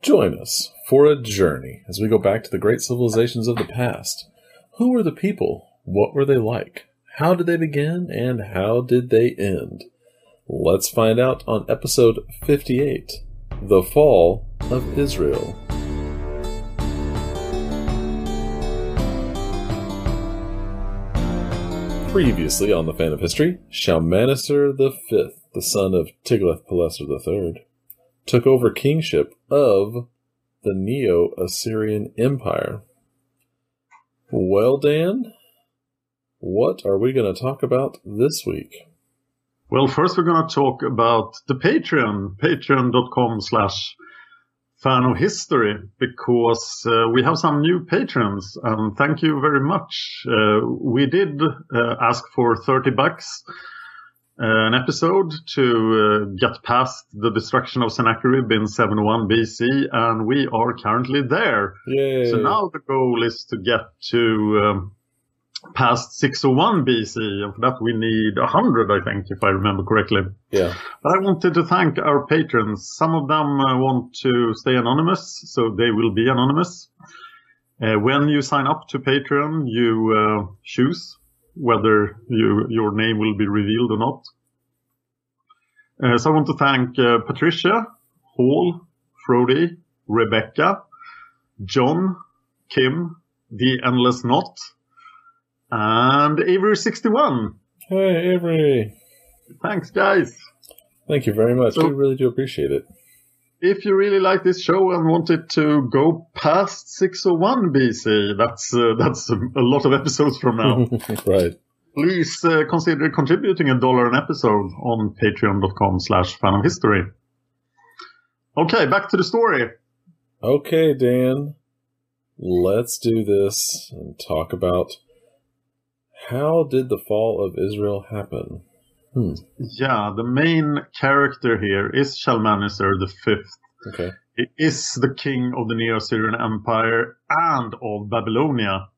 Join us for a journey as we go back to the great civilizations of the past. Who were the people? What were they like? How did they begin? And how did they end? Let's find out on episode 58 The Fall of Israel. Previously on the Fan of History, Shalmaneser V, the son of Tiglath-Pileser III, took over kingship of the Neo Assyrian Empire. Well, Dan, what are we going to talk about this week? Well, first we're going to talk about the Patreon, patreon.com slash fan of history, because uh, we have some new patrons, and thank you very much. Uh, we did uh, ask for 30 bucks an episode to uh, get past the destruction of Sennacherib in 71 BC, and we are currently there. Yay. So now the goal is to get to um, past 601 BC, and for that we need 100, I think, if I remember correctly. Yeah. But I wanted to thank our patrons. Some of them uh, want to stay anonymous, so they will be anonymous. Uh, when you sign up to Patreon, you uh, choose whether you, your name will be revealed or not. Uh, so I want to thank uh, Patricia, Hall, Frody, Rebecca, John, Kim, The Endless Knot, and Avery61. Hey, Avery. Thanks, guys. Thank you very much. So- we really do appreciate it. If you really like this show and want it to go past 601 BC, that's uh, that's a lot of episodes from now. right. Please uh, consider contributing a dollar an episode on patreon.com slash fan of history. Okay, back to the story. Okay, Dan. Let's do this and talk about how did the fall of Israel happen? Hmm. Yeah, the main character here is Shalmaneser the Fifth. Okay. He is the king of the Neo-Assyrian Empire and of Babylonia.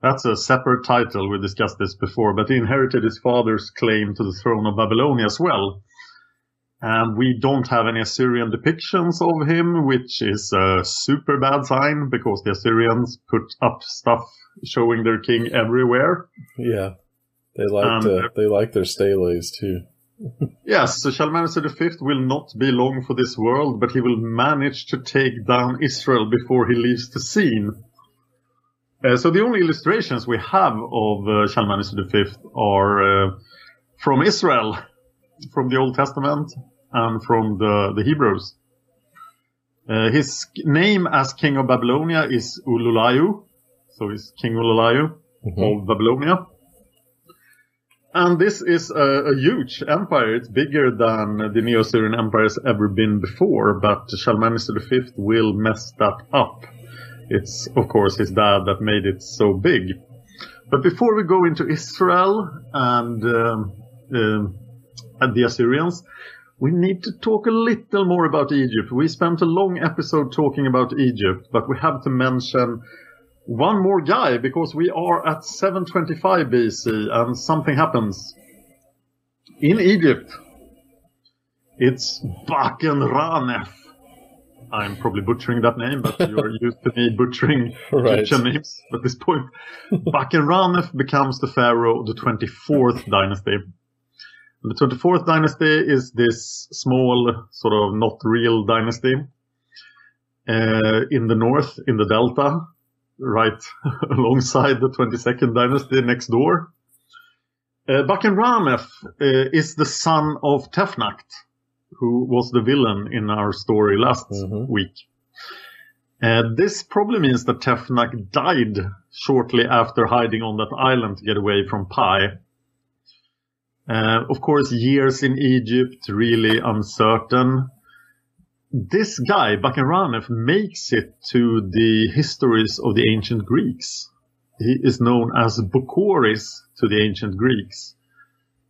That's a separate title. We discussed this before, but he inherited his father's claim to the throne of Babylonia as well. And we don't have any Assyrian depictions of him, which is a super bad sign because the Assyrians put up stuff showing their king everywhere. Yeah. They like Um, to, they like their steles too. Yes, so Shalmaneser V will not be long for this world, but he will manage to take down Israel before he leaves the scene. Uh, so the only illustrations we have of uh, Shalmaneser V are uh, from Israel, from the Old Testament, and from the, the Hebrews. Uh, his name as king of Babylonia is Ululayu, so he's King Ululayu of Babylonia. And this is a, a huge empire. It's bigger than the Neo-Assyrian Empire has ever been before, but Shalmaneser V will mess that up. It's, of course, his dad that made it so big. But before we go into Israel and, um, um, and the Assyrians, we need to talk a little more about Egypt. We spent a long episode talking about Egypt, but we have to mention one more guy because we are at 725 BC and something happens. In Egypt, it's Bakenranef. I'm probably butchering that name, but you're used to me butchering Right. Egyptian names at this point. Bakenranef becomes the pharaoh of the 24th dynasty. The 24th dynasty is this small, sort of not real dynasty uh, in the north, in the delta, right alongside the 22nd dynasty next door. Uh, Bakenranef uh, is the son of Tefnacht, who was the villain in our story last Mhm. week. Uh, this probably means that Tefnacht died shortly after hiding on that island to get away from Pi. Uh, of course, years in Egypt really uncertain. This guy, Bakenranef, makes it to the histories of the ancient Greeks. He is known as Bokoris to the ancient Greeks.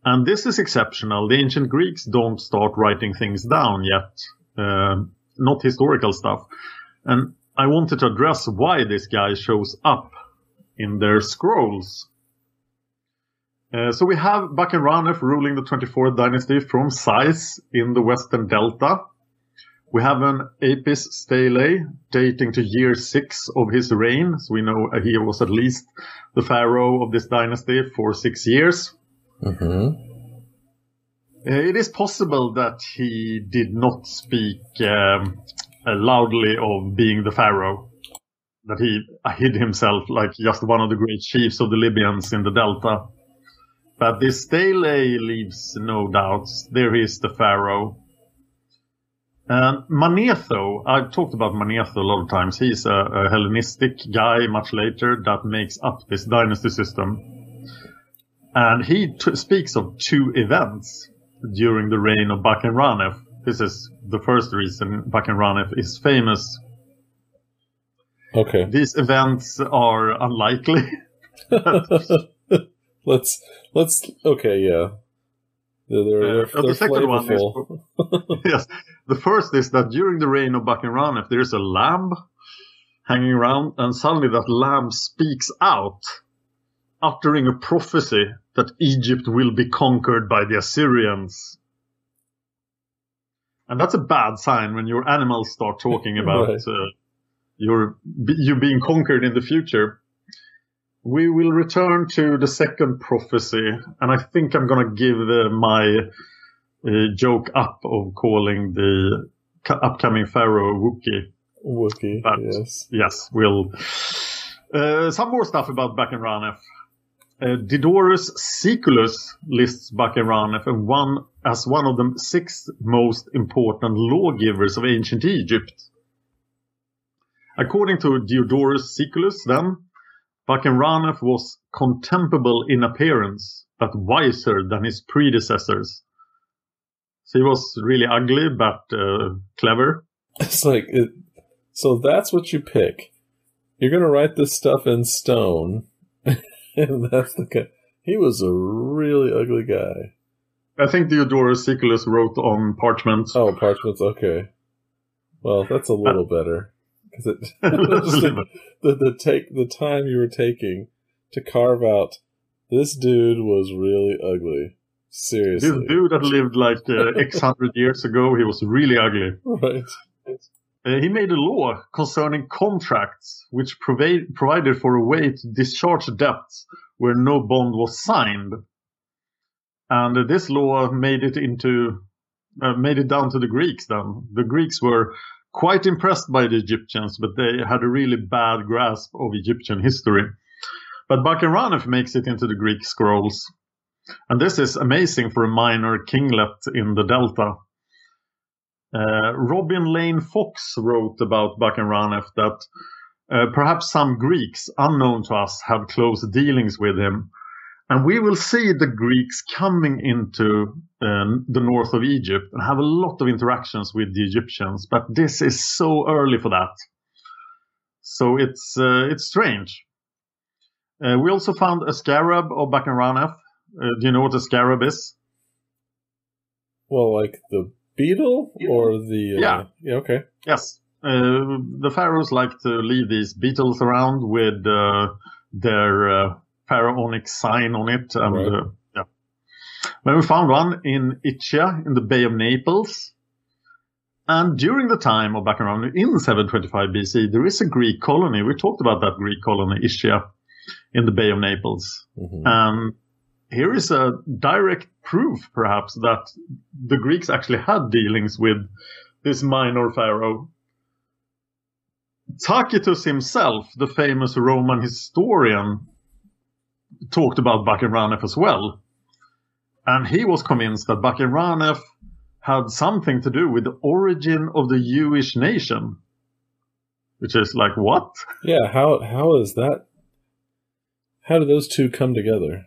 And this is exceptional. The ancient Greeks don't start writing things down yet, um, not historical stuff. And I wanted to address why this guy shows up in their scrolls. Uh, so we have Bakenranef ruling the 24th dynasty from Sais in the western delta. We have an Apis stele dating to year six of his reign. So we know he was at least the pharaoh of this dynasty for six years. hmm Uh, It is possible that he did not speak um, uh, loudly of being the pharaoh. That he hid himself like just one of the great chiefs of the Libyans in the delta. But this stele leaves no doubts. There is the pharaoh. Eh, and Manetho, I've talked about Manetho a lot of times. He's a, a Hellenistic guy much later that makes up this dynasty system. And he t- speaks of two events during the reign of Bakenranef. This is the first reason Bakenranef is famous. Okay. These events are unlikely. let's let's okay, yeah. They're, they're, Uh, the second one is- yes. The first is that during the reign of Bakenranef, there's a lamb hanging around, and suddenly that lamb speaks out, uttering a prophecy that Egypt will be conquered by the Assyrians. And that's a bad sign when your animals start talking about Right. uh, your you being conquered in the future. We will return to the second prophecy, and I think I'm gonna give uh, my uh, joke up of calling the c- upcoming pharaoh Wookie. Wookie, But- yes. Yes, we'll. Uh, some more stuff about Bakenranef. Uh, Diodorus Siculus lists Bakenranef and one as one of the six most important lawgivers of ancient Egypt. According to Diodorus Siculus, then, Bakenranef was contemptible in appearance, but wiser than his predecessors. So he was really ugly, but uh, clever. It's like it, so that's what you pick. You're gonna write this stuff in stone, and that's the guy. He was a really ugly guy. I think Diodorus Siculus wrote on parchment. Oh, parchments. Okay. Well, that's a little better because it just the, the the take the time you were taking to carve out this dude was really ugly. Seriously, this dude that lived like uh, X hundred years ago, he was really ugly. right? Uh, he made a law concerning contracts which provide, provided for a way to discharge debts where no bond was signed. And uh, this law made it into, uh, made it down to the Greeks then. The Greeks were quite impressed by the Egyptians, but they had a really bad grasp of Egyptian history. But Bakenranef makes it into the Greek scrolls. And this is amazing for a minor kinglet in the Delta. Uh, Robin Lane Fox wrote about Bakenranef that uh, perhaps some Greeks unknown to us had close dealings with him. And we will see the Greeks coming into um, the north of Egypt and have a lot of interactions with the Egyptians. But this is so early for that. So it's, uh, it's strange. Uh, we also found a scarab of Bakenranef. Uh, do you know what a scarab is? Well, like the beetle or the uh, Yeah. yeah okay Yes. Uh, the pharaohs like to leave these beetles around with uh, their uh, pharaonic sign on it. And Right. uh, yeah. When we found one in Ischia in the Bay of Naples. And during the time of back around in 725 BC, there is a Greek colony. We talked about that Greek colony, Ischia, in the Bay of Naples. Mhm. Um, here is a direct proof, perhaps, that the Greeks actually had dealings with this minor pharaoh. Tacitus himself, the famous Roman historian, talked about Bakenranef as well. And he was convinced that Bakenranef had something to do with the origin of the Jewish nation. Which is like, what? yeah how how is that how do those two come together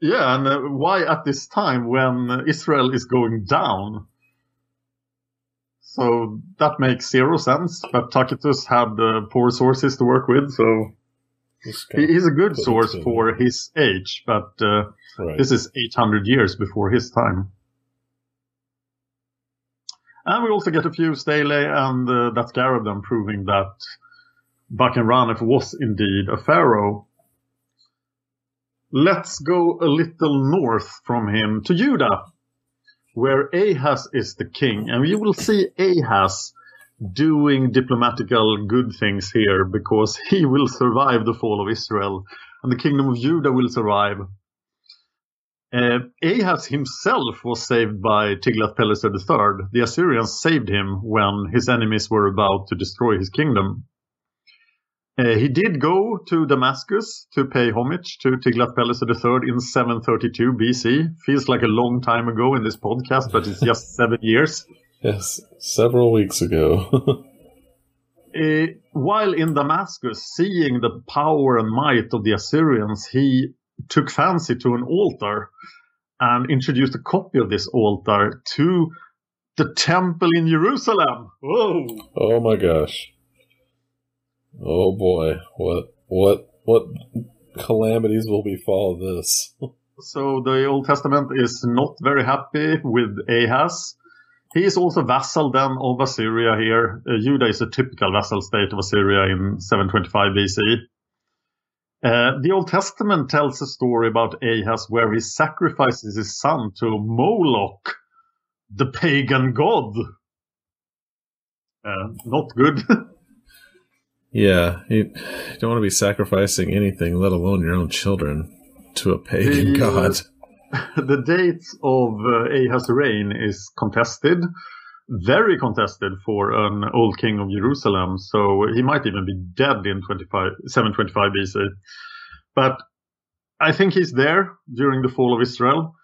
Yeah, and uh, why at this time when Israel is going down? So that makes zero sense. But Tacitus had uh, poor sources to work with, so he, he's a good source for his age. But uh, right this is 800 years before his time. And we also get a few stele and uh, that scarab them proving that Bakenranef was indeed a pharaoh. Let's go a little north from him to Judah, where Ahaz is the king. And you will see Ahaz doing diplomatical good things here because he will survive the fall of Israel and the kingdom of Judah will survive. Uh, Ahaz himself was saved by Tiglath-Pileser III. The Assyrians saved him when his enemies were about to destroy his kingdom. Uh, he did go to Damascus to pay homage to Tiglath-Pileser III in 732 BC. Feels like a long time ago in this podcast, but it's just seven years. Yes several weeks ago Uh, while in Damascus, seeing the power and might of the Assyrians, he took fancy to an altar and introduced a copy of this altar to the temple in Jerusalem. Whoa! oh my gosh oh boy what what what calamities will befall this So the Old Testament is not very happy with Ahaz. He is also vassal then of Assyria here. Uh, Judah is a typical vassal state of Assyria in 725 BC. Uh, the Old Testament tells a story about Ahaz where he sacrifices his son to Moloch, the pagan god. Uh, not good. yeah you, don't want to be sacrificing anything let alone your own children to a pagan The, god the date of uh, reign is contested, very contested for an old king of Jerusalem. So he might even be dead in 25, 725 BC. But I think he's there during the fall of Israel,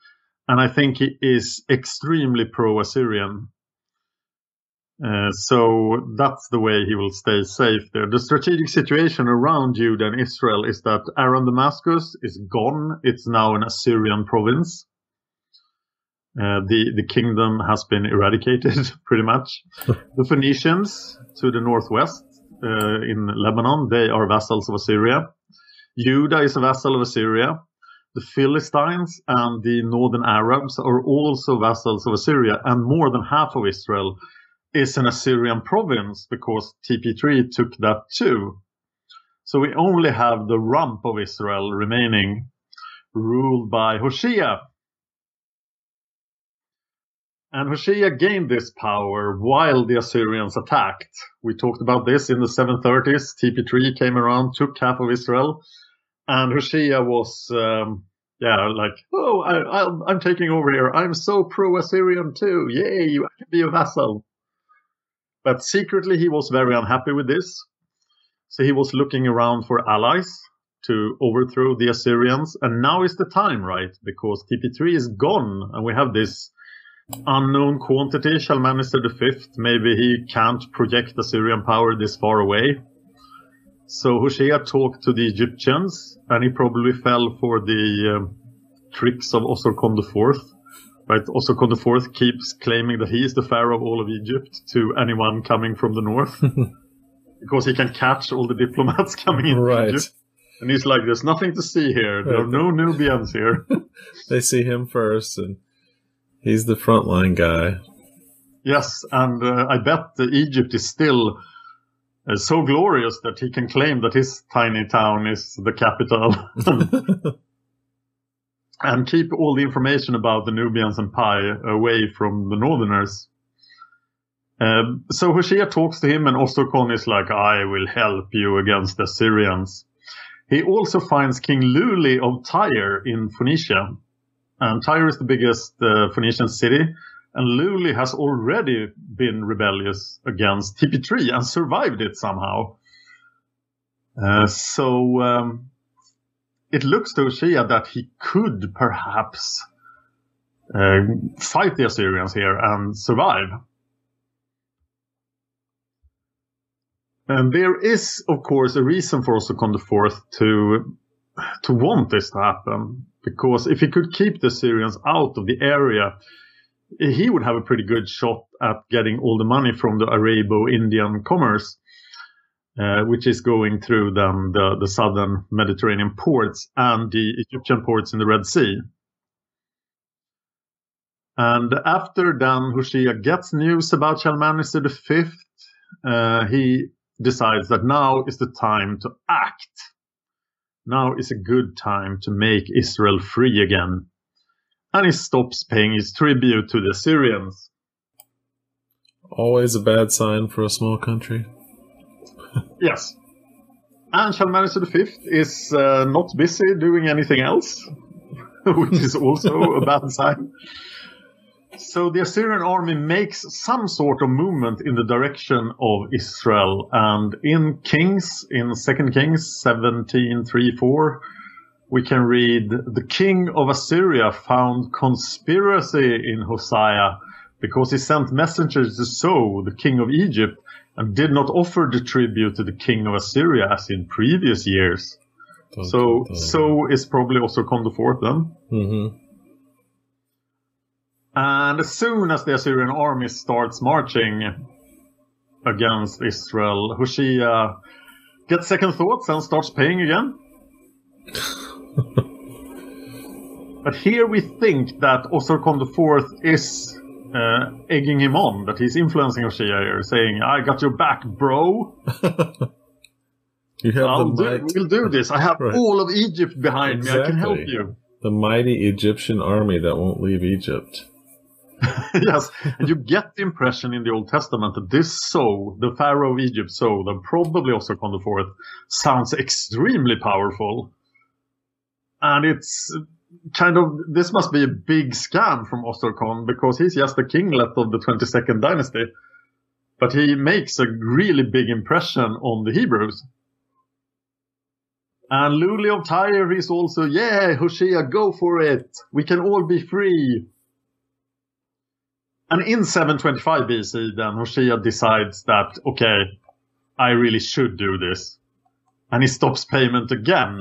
and I think he is extremely pro-Assyrian. Uh, so that's the way he will stay safe there. The strategic situation around Judah and Israel is that Aram Damascus is gone. It's now an Assyrian province. Uh, the the kingdom has been eradicated pretty much. the Phoenicians to the northwest uh, in Lebanon, they are vassals of Assyria. Judah is a vassal of Assyria. The Philistines and the northern Arabs are also vassals of Assyria, and more than half of Israel is an Assyrian province because TP3 took that too. So we only have the rump of Israel remaining, ruled by Hoshea. And Hoshea gained this power while the Assyrians attacked. We talked about this in the 730s. TP3 came around, took half of Israel, and Hoshea was, um, yeah, like, oh, I, I'm taking over here. I'm so pro-Assyrian too. Yay, I can be a vassal. But secretly, he was very unhappy with this. So he was looking around for allies to overthrow the Assyrians. And now is the time, right? Because TP3 is gone and we have this unknown quantity, Shalmaneser V. Maybe he can't project Assyrian power this far away. So Hoshea talked to the Egyptians and he probably fell for the um, tricks of Osorkon IV. Right, Osorkon IV keeps claiming that he is the pharaoh of all of Egypt to anyone coming from the north. because he can catch all the diplomats coming in Right. Egypt. And he's like, there's nothing to see here. There are no Nubians here. they see him first and he's the frontline guy Yes, and uh, I bet Egypt is still uh, so glorious that he can claim that his tiny town is the capital and keep all the information about the Nubians and Pi away from the Northerners. Um, so Hoshea talks to him, and Osorkon is like, I will help you against the Assyrians. He also finds King Luli of Tyre in Phoenicia. And Tyre is the biggest uh, Phoenician city. And Luli has already been rebellious against TP3 and survived it somehow. Uh, so um, it looks to Hoshea that he could perhaps uh, fight the Assyrians here and survive. And there is, of course, a reason for Osorkon IV to to want this to happen, because if he could keep the Assyrians out of the area, he would have a pretty good shot at getting all the money from the Arabo-Indian commerce, uh, which is going through then the, the southern Mediterranean ports and the Egyptian ports in the Red Sea. And after then Hoshea gets news about Shalmaneser V, uh, he decides that now is the time to act. Now is a good time to make Israel free again. And he stops paying his tribute to the Assyrians. Always a bad sign for a small country. Yes. And Shalmaneser V is uh, not busy doing anything else, which is also a bad sign. So the Assyrian army makes some sort of movement in the direction of Israel. And in Kings, in Second Kings 17, 3, 4, we can read, the king of Assyria found conspiracy in Hosea because he sent messengers to So, the king of Egypt, and did not offer the tribute to the king of Assyria as in previous years. Dun, so, dun, dun. So is probably Osorkon the fourth then. Mm-hmm. And as soon as the Assyrian army starts marching against Israel, Hoshea gets second thoughts and starts paying again. but here we think that Osorkon IV is uh, egging him on, that he's influencing Hoshea here, saying, I got your back, bro. you have do, might. We'll do this. I have Right. all of Egypt behind me. I can help you. The mighty Egyptian army that won't leave Egypt. yes, and you get the impression in the Old Testament that this So, the Pharaoh of Egypt So, that probably also the fourth, sounds extremely powerful. And it's kind of, this must be a big scam from Osorkon because he's just the kinglet of the 22nd dynasty. But he makes a really big impression on the Hebrews. And Luli of Tyre is also, yeah, Hoshea, go for it. We can all be free. And in 725 BC, then Hoshea decides that, okay, I really should do this. And he stops payment again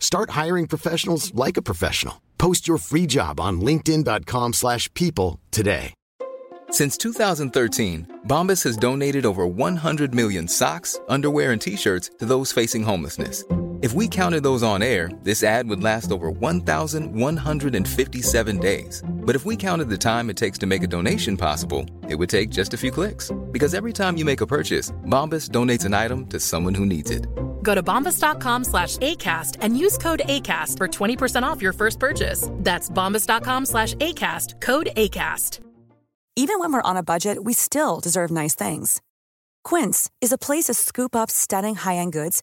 Start hiring professionals like a professional. Post your free job on linkedin.com/people slash people today. Since 2013, Bombas has donated over 100 million socks, underwear, and t-shirts to those facing homelessness. If we counted those on air, this ad would last over 1,157 days. But if we counted the time it takes to make a donation possible, it would take just a few clicks. Because every time you make a purchase, Bombas donates an item to someone who needs it. Go to bombas.com slash ACAST and use code ACAST for 20% off your first purchase. That's bombas.com slash ACAST, code ACAST. Even when we're on a budget, we still deserve nice things. Quince is a place to scoop up stunning high-end goods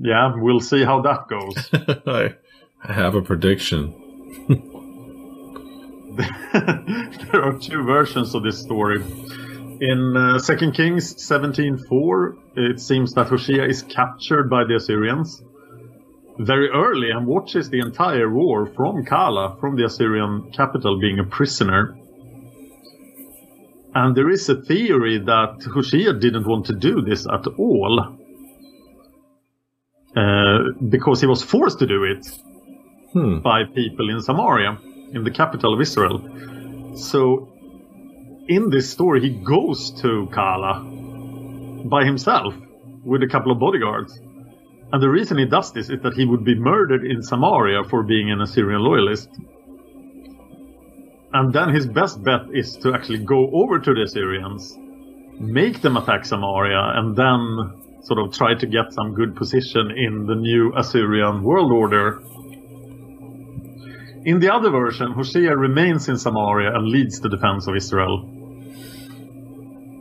yeah, we'll see how that goes. I have a prediction. there are two versions of this story. In uh, 2 Kings 17:4, it seems that Hoshea is captured by the Assyrians very early and watches the entire war from Kala, from the Assyrian capital, being a prisoner. And there is a theory that Hoshea didn't want to do this at all. Uh, because he was forced to do it Hmm. by people in Samaria, in the capital of Israel. So, in this story, he goes to Kala by himself with a couple of bodyguards. And the reason he does this is that he would be murdered in Samaria for being an Assyrian loyalist. And then his best bet is to actually go over to the Assyrians, make them attack Samaria, and then sort of try to get some good position in the new Assyrian world order. In the other version, Hosea remains in Samaria and leads the defense of Israel.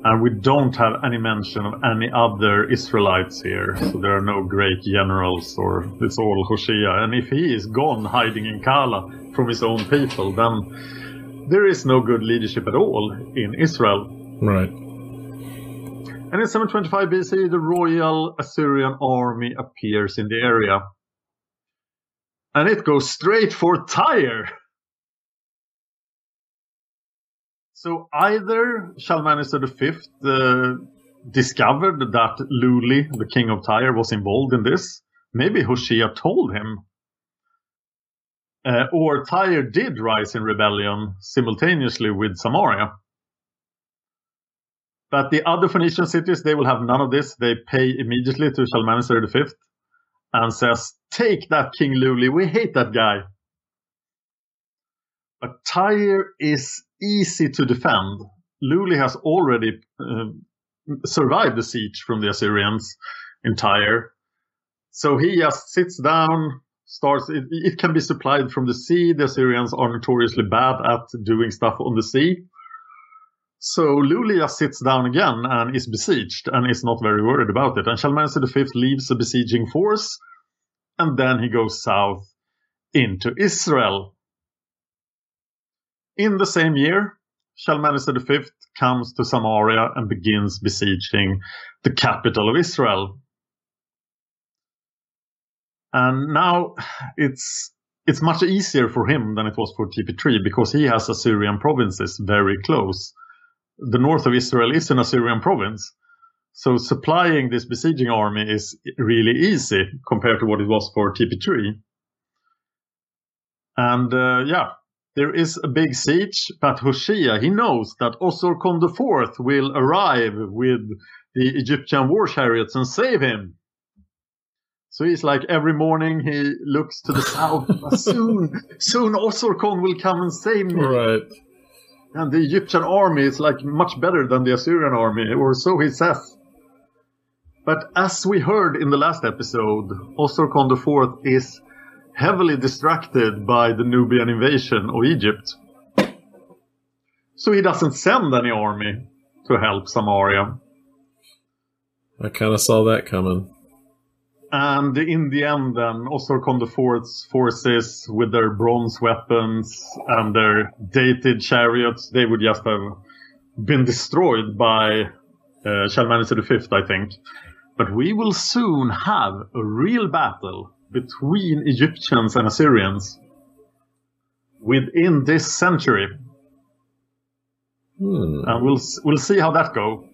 And we don't have any mention of any other Israelites here, so there are no great generals, or it's all Hosea. And if he is gone hiding in Kala from his own people, then there is no good leadership at all in Israel. Right. And in 725 BC, the royal Assyrian army appears in the area. And it goes straight for Tyre. So either Shalmaneser V uh, discovered that Luli, the king of Tyre, was involved in this. Maybe Hoshea told him. Uh, or Tyre did rise in rebellion simultaneously with Samaria. But the other Phoenician cities, they will have none of this. They pay immediately to Shalmaneser V and says, Take that King Luli. We hate that guy. But Tyre is easy to defend. Luli has already uh, survived the siege from the Assyrians in Tyre. So he just sits down, starts. It, it can be supplied from the sea. The Assyrians are notoriously bad at doing stuff on the sea. So Lulia sits down again and is besieged and is not very worried about it. And Shalmaneser V leaves the besieging force and then he goes south into Israel. In the same year, Shalmaneser V comes to Samaria and begins besieging the capital of Israel. And now it's it's much easier for him than it was for TP3 because he has Assyrian provinces very close. The north of Israel is an Assyrian province. So supplying this besieging army is really easy compared to what it was for TP3. And uh, yeah, there is a big siege, but Hoshea, he knows that Osorkon IV will arrive with the Egyptian war chariots and save him. So he's like every morning he looks to the south. soon, soon Osorkon will come and save me. Right. And the Egyptian army is like much better than the Assyrian army, or so he says. But as we heard in the last episode, Osorkon IV is heavily distracted by the Nubian invasion of Egypt. So he doesn't send any army to help Samaria. I kind of saw that coming. And in the end, then, Osorkon IV's forces, with their bronze weapons and their dated chariots, they would just have been destroyed by uh, Shalmaneser V, I think. But we will soon have a real battle between Egyptians and Assyrians within this century. Hmm. And we'll we'll see how that go.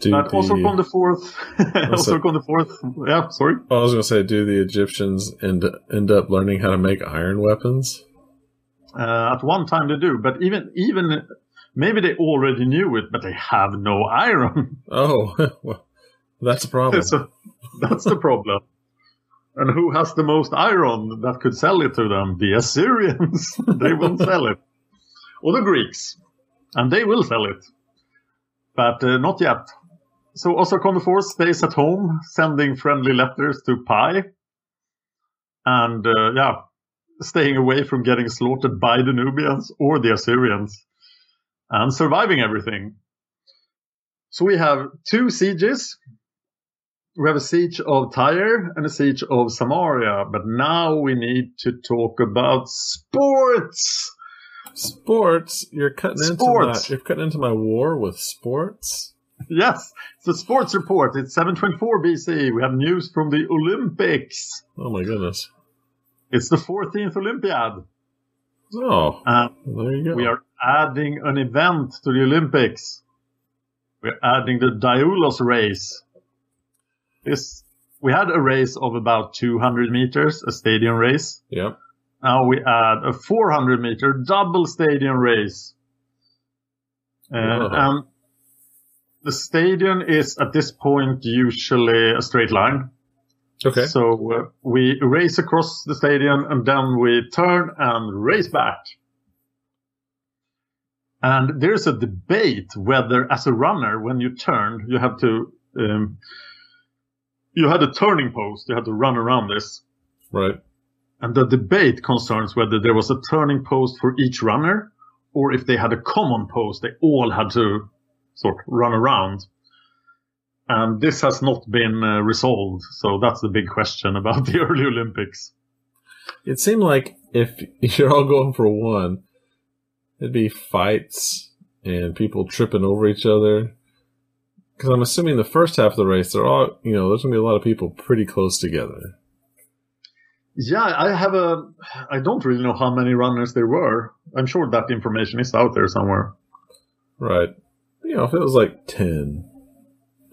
Do But the- also from the fourth, also from the fourth. Yeah, sorry. I was going to say, do the Egyptians end end up learning how to make iron weapons? Uh, at one time they do, but even even maybe they already knew it, but they have no iron. Oh, well, that's a problem. so that's the problem. And who has the most iron that could sell it to them? The Assyrians. they will sell it, or the Greeks, and they will sell it, but uh, not yet. So Osorkon IV stays at home, sending friendly letters to Pi, and uh, yeah, staying away from getting slaughtered by the Nubians or the Assyrians, and surviving everything. So we have two sieges, we have a siege of Tyre and a siege of Samaria, but now we need to talk about sports. Sports. You're cutting Sports. into my. You're cutting into my war with sports. Yes, it's a sports report. It's 724 BC. We have news from the Olympics. Oh my goodness. It's the 14th Olympiad. Oh, Uh, there you go. we are adding an event to the Olympics. We're adding the Diaulos race. This we had a race of about 200 meters, a stadium race. Yep. Now we add a 400 meter double stadium race. Uh, Wow. And the stadium is at this point usually a straight line. Okay. So uh, we race across the stadium and then we turn and race back. And there's a debate whether, as a runner, when you turn, you have to, um, you had a turning post, you had to run around this. Right. And the debate concerns whether there was a turning post for each runner or if they had a common post they all had to sort of run around. And this has not been uh, resolved. So that's the big question about the early Olympics. It seemed like if you're all going for one, it'd be fights and people tripping over each other. Because I'm assuming the first half of the race, they're all, you know, there's going to be a lot of people pretty close together. Yeah, I have a. I don't really know how many runners there were. I'm sure that information is out there somewhere. Right. You know, if it was like 10.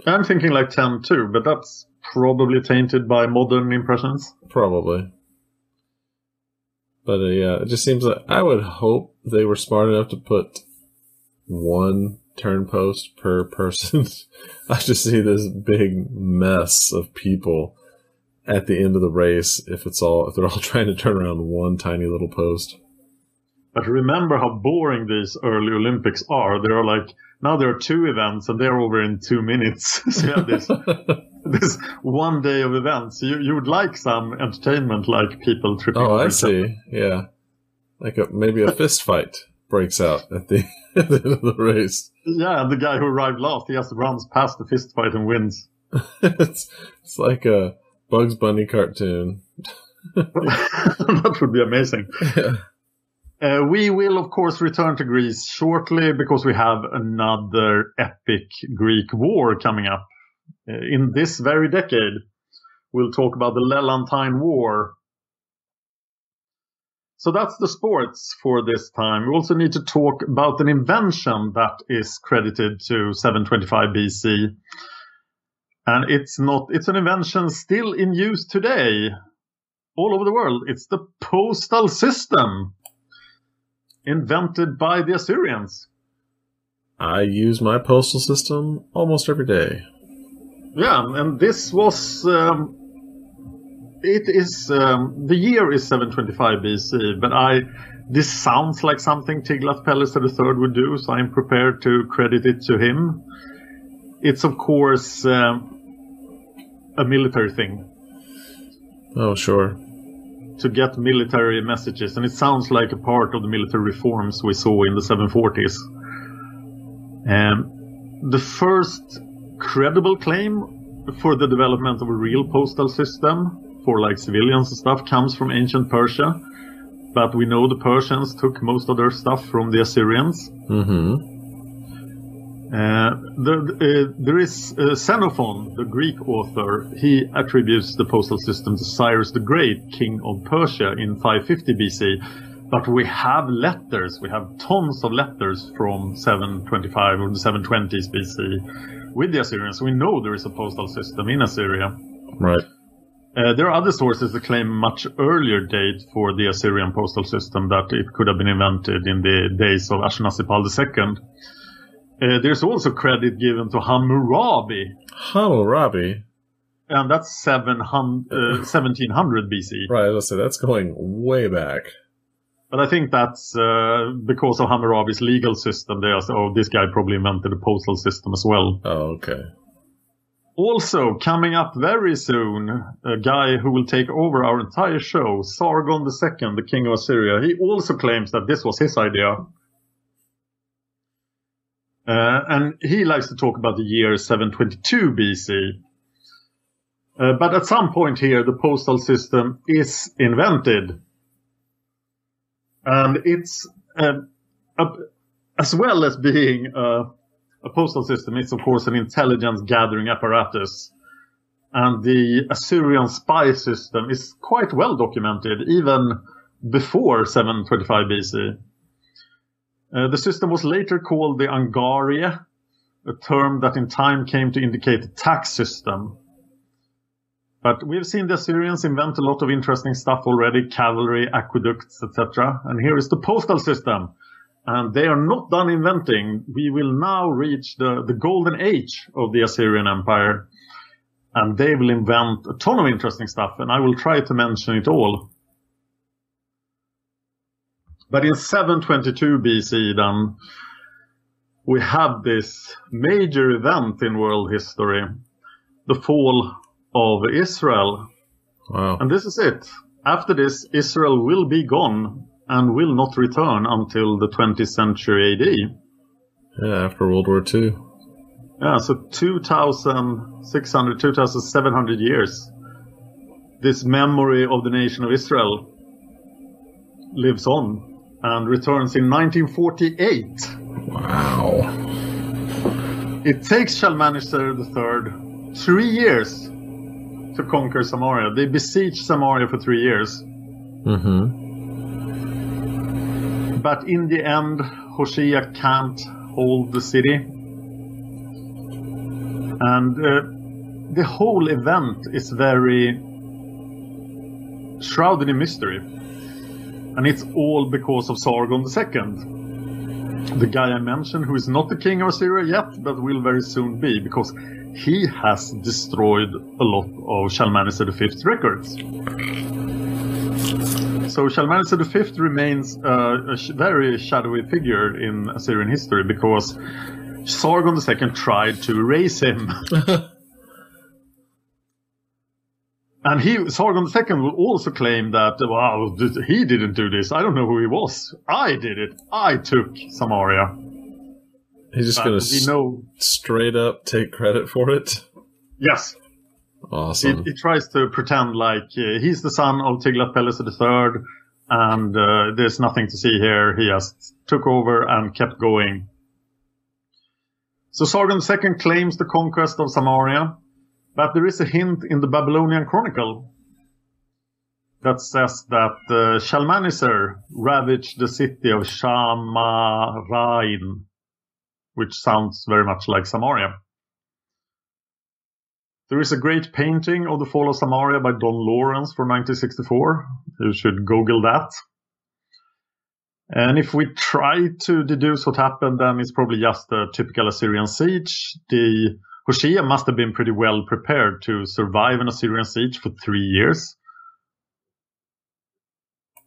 I'm thinking like 10 too, but that's probably tainted by modern impressions. Probably. But uh, yeah, it just seems like I would hope they were smart enough to put one turn post per person. I just see this big mess of people at the end of the race if it's all if they're all trying to turn around one tiny little post. But remember how boring these early Olympics are. There are like now there are two events and they're over in two minutes. so you have this this one day of events. You you would like some entertainment, like people tripping. oh, I see. Yeah, like a, maybe a fist fight breaks out at the, at the end of the race. Yeah, and the guy who arrived last, he just runs past the fist fight and wins. it's it's like a Bugs Bunny cartoon. that would be amazing. Uh, we will, of course, return to Greece shortly because we have another epic Greek war coming up. Uh, in this very decade, we'll talk about the Lelantine War. So that's the sports for this time. We also need to talk about an invention that is credited to 725 BC. And it's not, it's an invention still in use today all over the world. It's the postal system invented by the Assyrians. I use my postal system almost every day. Yeah, and this was. Um, it is. Um, the year is 725 BC, but I. This sounds like something Tiglath-Pileser III would do, so I'm prepared to credit it to him. It's, of course, um, a military thing. Oh, sure. To get military messages, and it sounds like a part of the military reforms we saw in the 740s. Um, the first credible claim for the development of a real postal system for like civilians and stuff comes from ancient Persia, but we know the Persians took most of their stuff from the Assyrians. Mm-hmm. Uh, the, uh, there is uh, Xenophon, the Greek author. He attributes the postal system to Cyrus the Great, king of Persia, in 550 BC. But we have letters. We have tons of letters from 725 or the 720s BC with the Assyrians. We know there is a postal system in Assyria. Right. Uh, there are other sources that claim much earlier date for the Assyrian postal system that it could have been invented in the days of Ashurnasirpal II. Uh, there's also credit given to Hammurabi, Hammurabi. and that's 700, uh, 1700 BC. Right, let's say that's going way back. But I think that's uh, because of Hammurabi's legal system. They are, oh, this guy probably invented a postal system as well. Oh, okay. Also, coming up very soon, a guy who will take over our entire show, Sargon II, the king of Assyria. He also claims that this was his idea. Uh, and he likes to talk about the year 722 BC. Uh, but at some point here, the postal system is invented. And it's, uh, a, as well as being a, a postal system, it's of course an intelligence gathering apparatus. And the Assyrian spy system is quite well documented, even before 725 BC. Uh, the system was later called the Angaria, a term that in time came to indicate a tax system. But we've seen the Assyrians invent a lot of interesting stuff already, cavalry, aqueducts, etc. And here is the postal system. And they are not done inventing. We will now reach the, the golden age of the Assyrian Empire. And they will invent a ton of interesting stuff, and I will try to mention it all. But in 722 BC, then, we have this major event in world history, the fall of Israel. Wow. And this is it. After this, Israel will be gone and will not return until the 20th century AD. Yeah, after World War II. Yeah, so 2,600, 2,700 years. This memory of the nation of Israel lives on and returns in 1948. Wow. It takes Shalmaneser III three years to conquer Samaria. They besiege Samaria for three years. Mm-hmm. But in the end, Hoshea can't hold the city. And uh, the whole event is very shrouded in mystery. And it's all because of Sargon II. The guy I mentioned, who is not the king of Assyria yet, but will very soon be, because he has destroyed a lot of Shalmaneser V's records. So Shalmaneser V remains a very shadowy figure in Assyrian history because Sargon II tried to erase him. and he, Sargon II will also claim that, wow, he didn't do this. I don't know who he was. I did it. I took Samaria. He's just gonna we know, straight up take credit for it. yes, Awesome. he tries to pretend like uh, he's the son of Tiglath-Pileser III, and uh, there's nothing to see here. He just took over and kept going. So Sargon II claims the conquest of Samaria, but there is a hint in the Babylonian Chronicle that says that uh, Shalmaneser ravaged the city of Shamarain, which sounds very much like Samaria. There is a great painting of the fall of Samaria by Don Lawrence from 1964. You should Google that. And if we try to deduce what happened, then it's probably just a typical Assyrian siege. The Hoshea must have been pretty well prepared to survive an Assyrian siege for three years.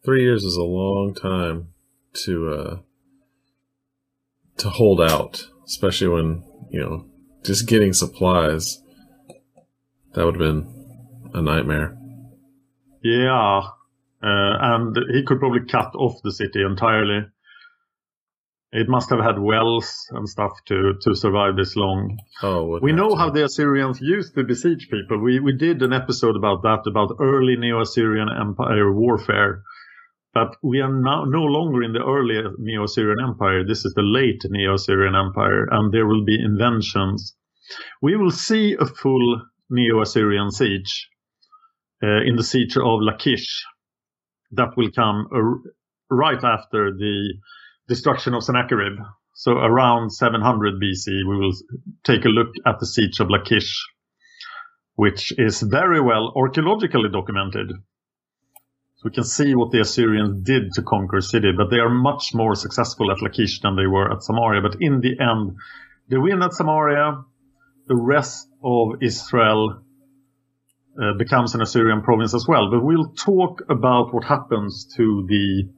Three years is a long time to uh to hold out, especially when you know just getting supplies. That would have been a nightmare. Yeah. Uh, and he could probably cut off the city entirely. It must have had wells and stuff to, to survive this long. Oh, We know how the Assyrians used to besiege people. We we did an episode about that, about early Neo-Assyrian Empire warfare. But we are now no longer in the early Neo-Assyrian Empire. This is the late Neo-Assyrian Empire, and there will be inventions. We will see a full Neo-Assyrian siege uh, in the siege of Lachish. That will come uh, right after the destruction of Sennacherib. So around 700 BC, we will take a look at the siege of Lachish, which is very well archaeologically documented. So we can see what the Assyrians did to conquer city, but they are much more successful at Lachish than they were at Samaria. But in the end, they win at Samaria. The rest of Israel uh, becomes an Assyrian province as well. But we'll talk about what happens to the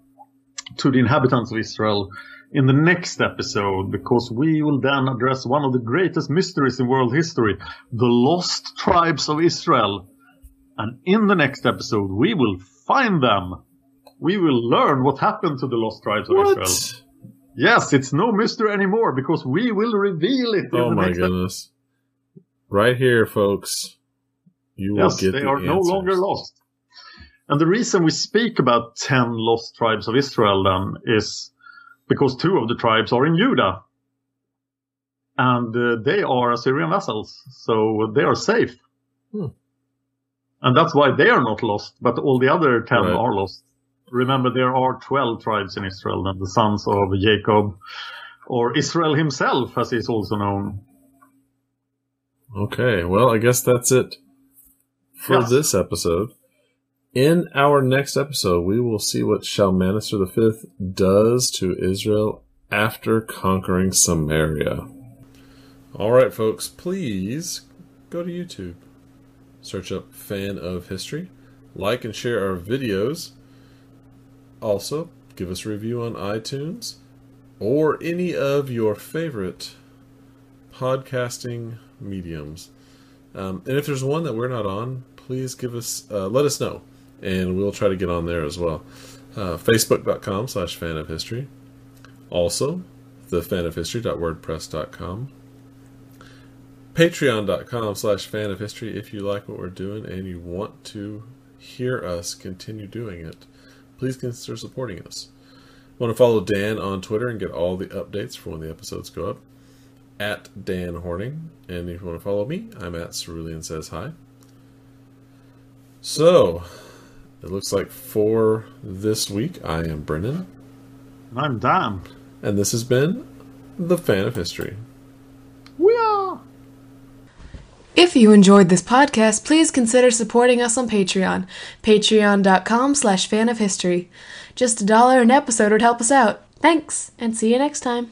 to the inhabitants of Israel in the next episode because we will then address one of the greatest mysteries in world history, the lost tribes of Israel. And in the next episode, we will find them. We will learn what happened to the lost tribes of Israel. Yes, it's no mystery anymore because we will reveal it. in Oh the my next goodness! Right here, folks. You will yes, get they the are no longer lost. And the reason we speak about 10 lost tribes of Israel then is because two of the tribes are in Judah. And uh, they are Assyrian vassals, so they are safe. Hmm. And that's why they are not lost, but all the other 10 Right. are lost. Remember, there are 12 tribes in Israel, and the sons of Jacob, or Israel himself, as he's also known. Okay, well, I guess that's it for Yes. this episode. In our next episode, we will see what Shalmaneser V does to Israel after conquering Samaria. All right, folks, please go to YouTube. Search up Fan of History. Like and share our videos. Also, give us a review on iTunes or any of your favorite podcasting mediums. Um, and if there's one that we're not on, please give us, uh, let us know, and we'll try to get on there as well. Uh, Facebook.com slash fan of history. Also, the fanofhistory.wordpress.com. Patreon.com slash fan of history if you like what we're doing and you want to hear us continue doing it. Please consider supporting us. Want to follow Dan on Twitter and get all the updates for when the episodes go up? At Dan Horning. And if you want to follow me, I'm at Cerulean Says Hi. So, it looks like for this week, I am Brennan. And I'm Dan. And this has been The Fan of History. We are! If you enjoyed this podcast, please consider supporting us on Patreon. Patreon.com slash fan of history. Just a dollar an episode would help us out. Thanks, and see you next time.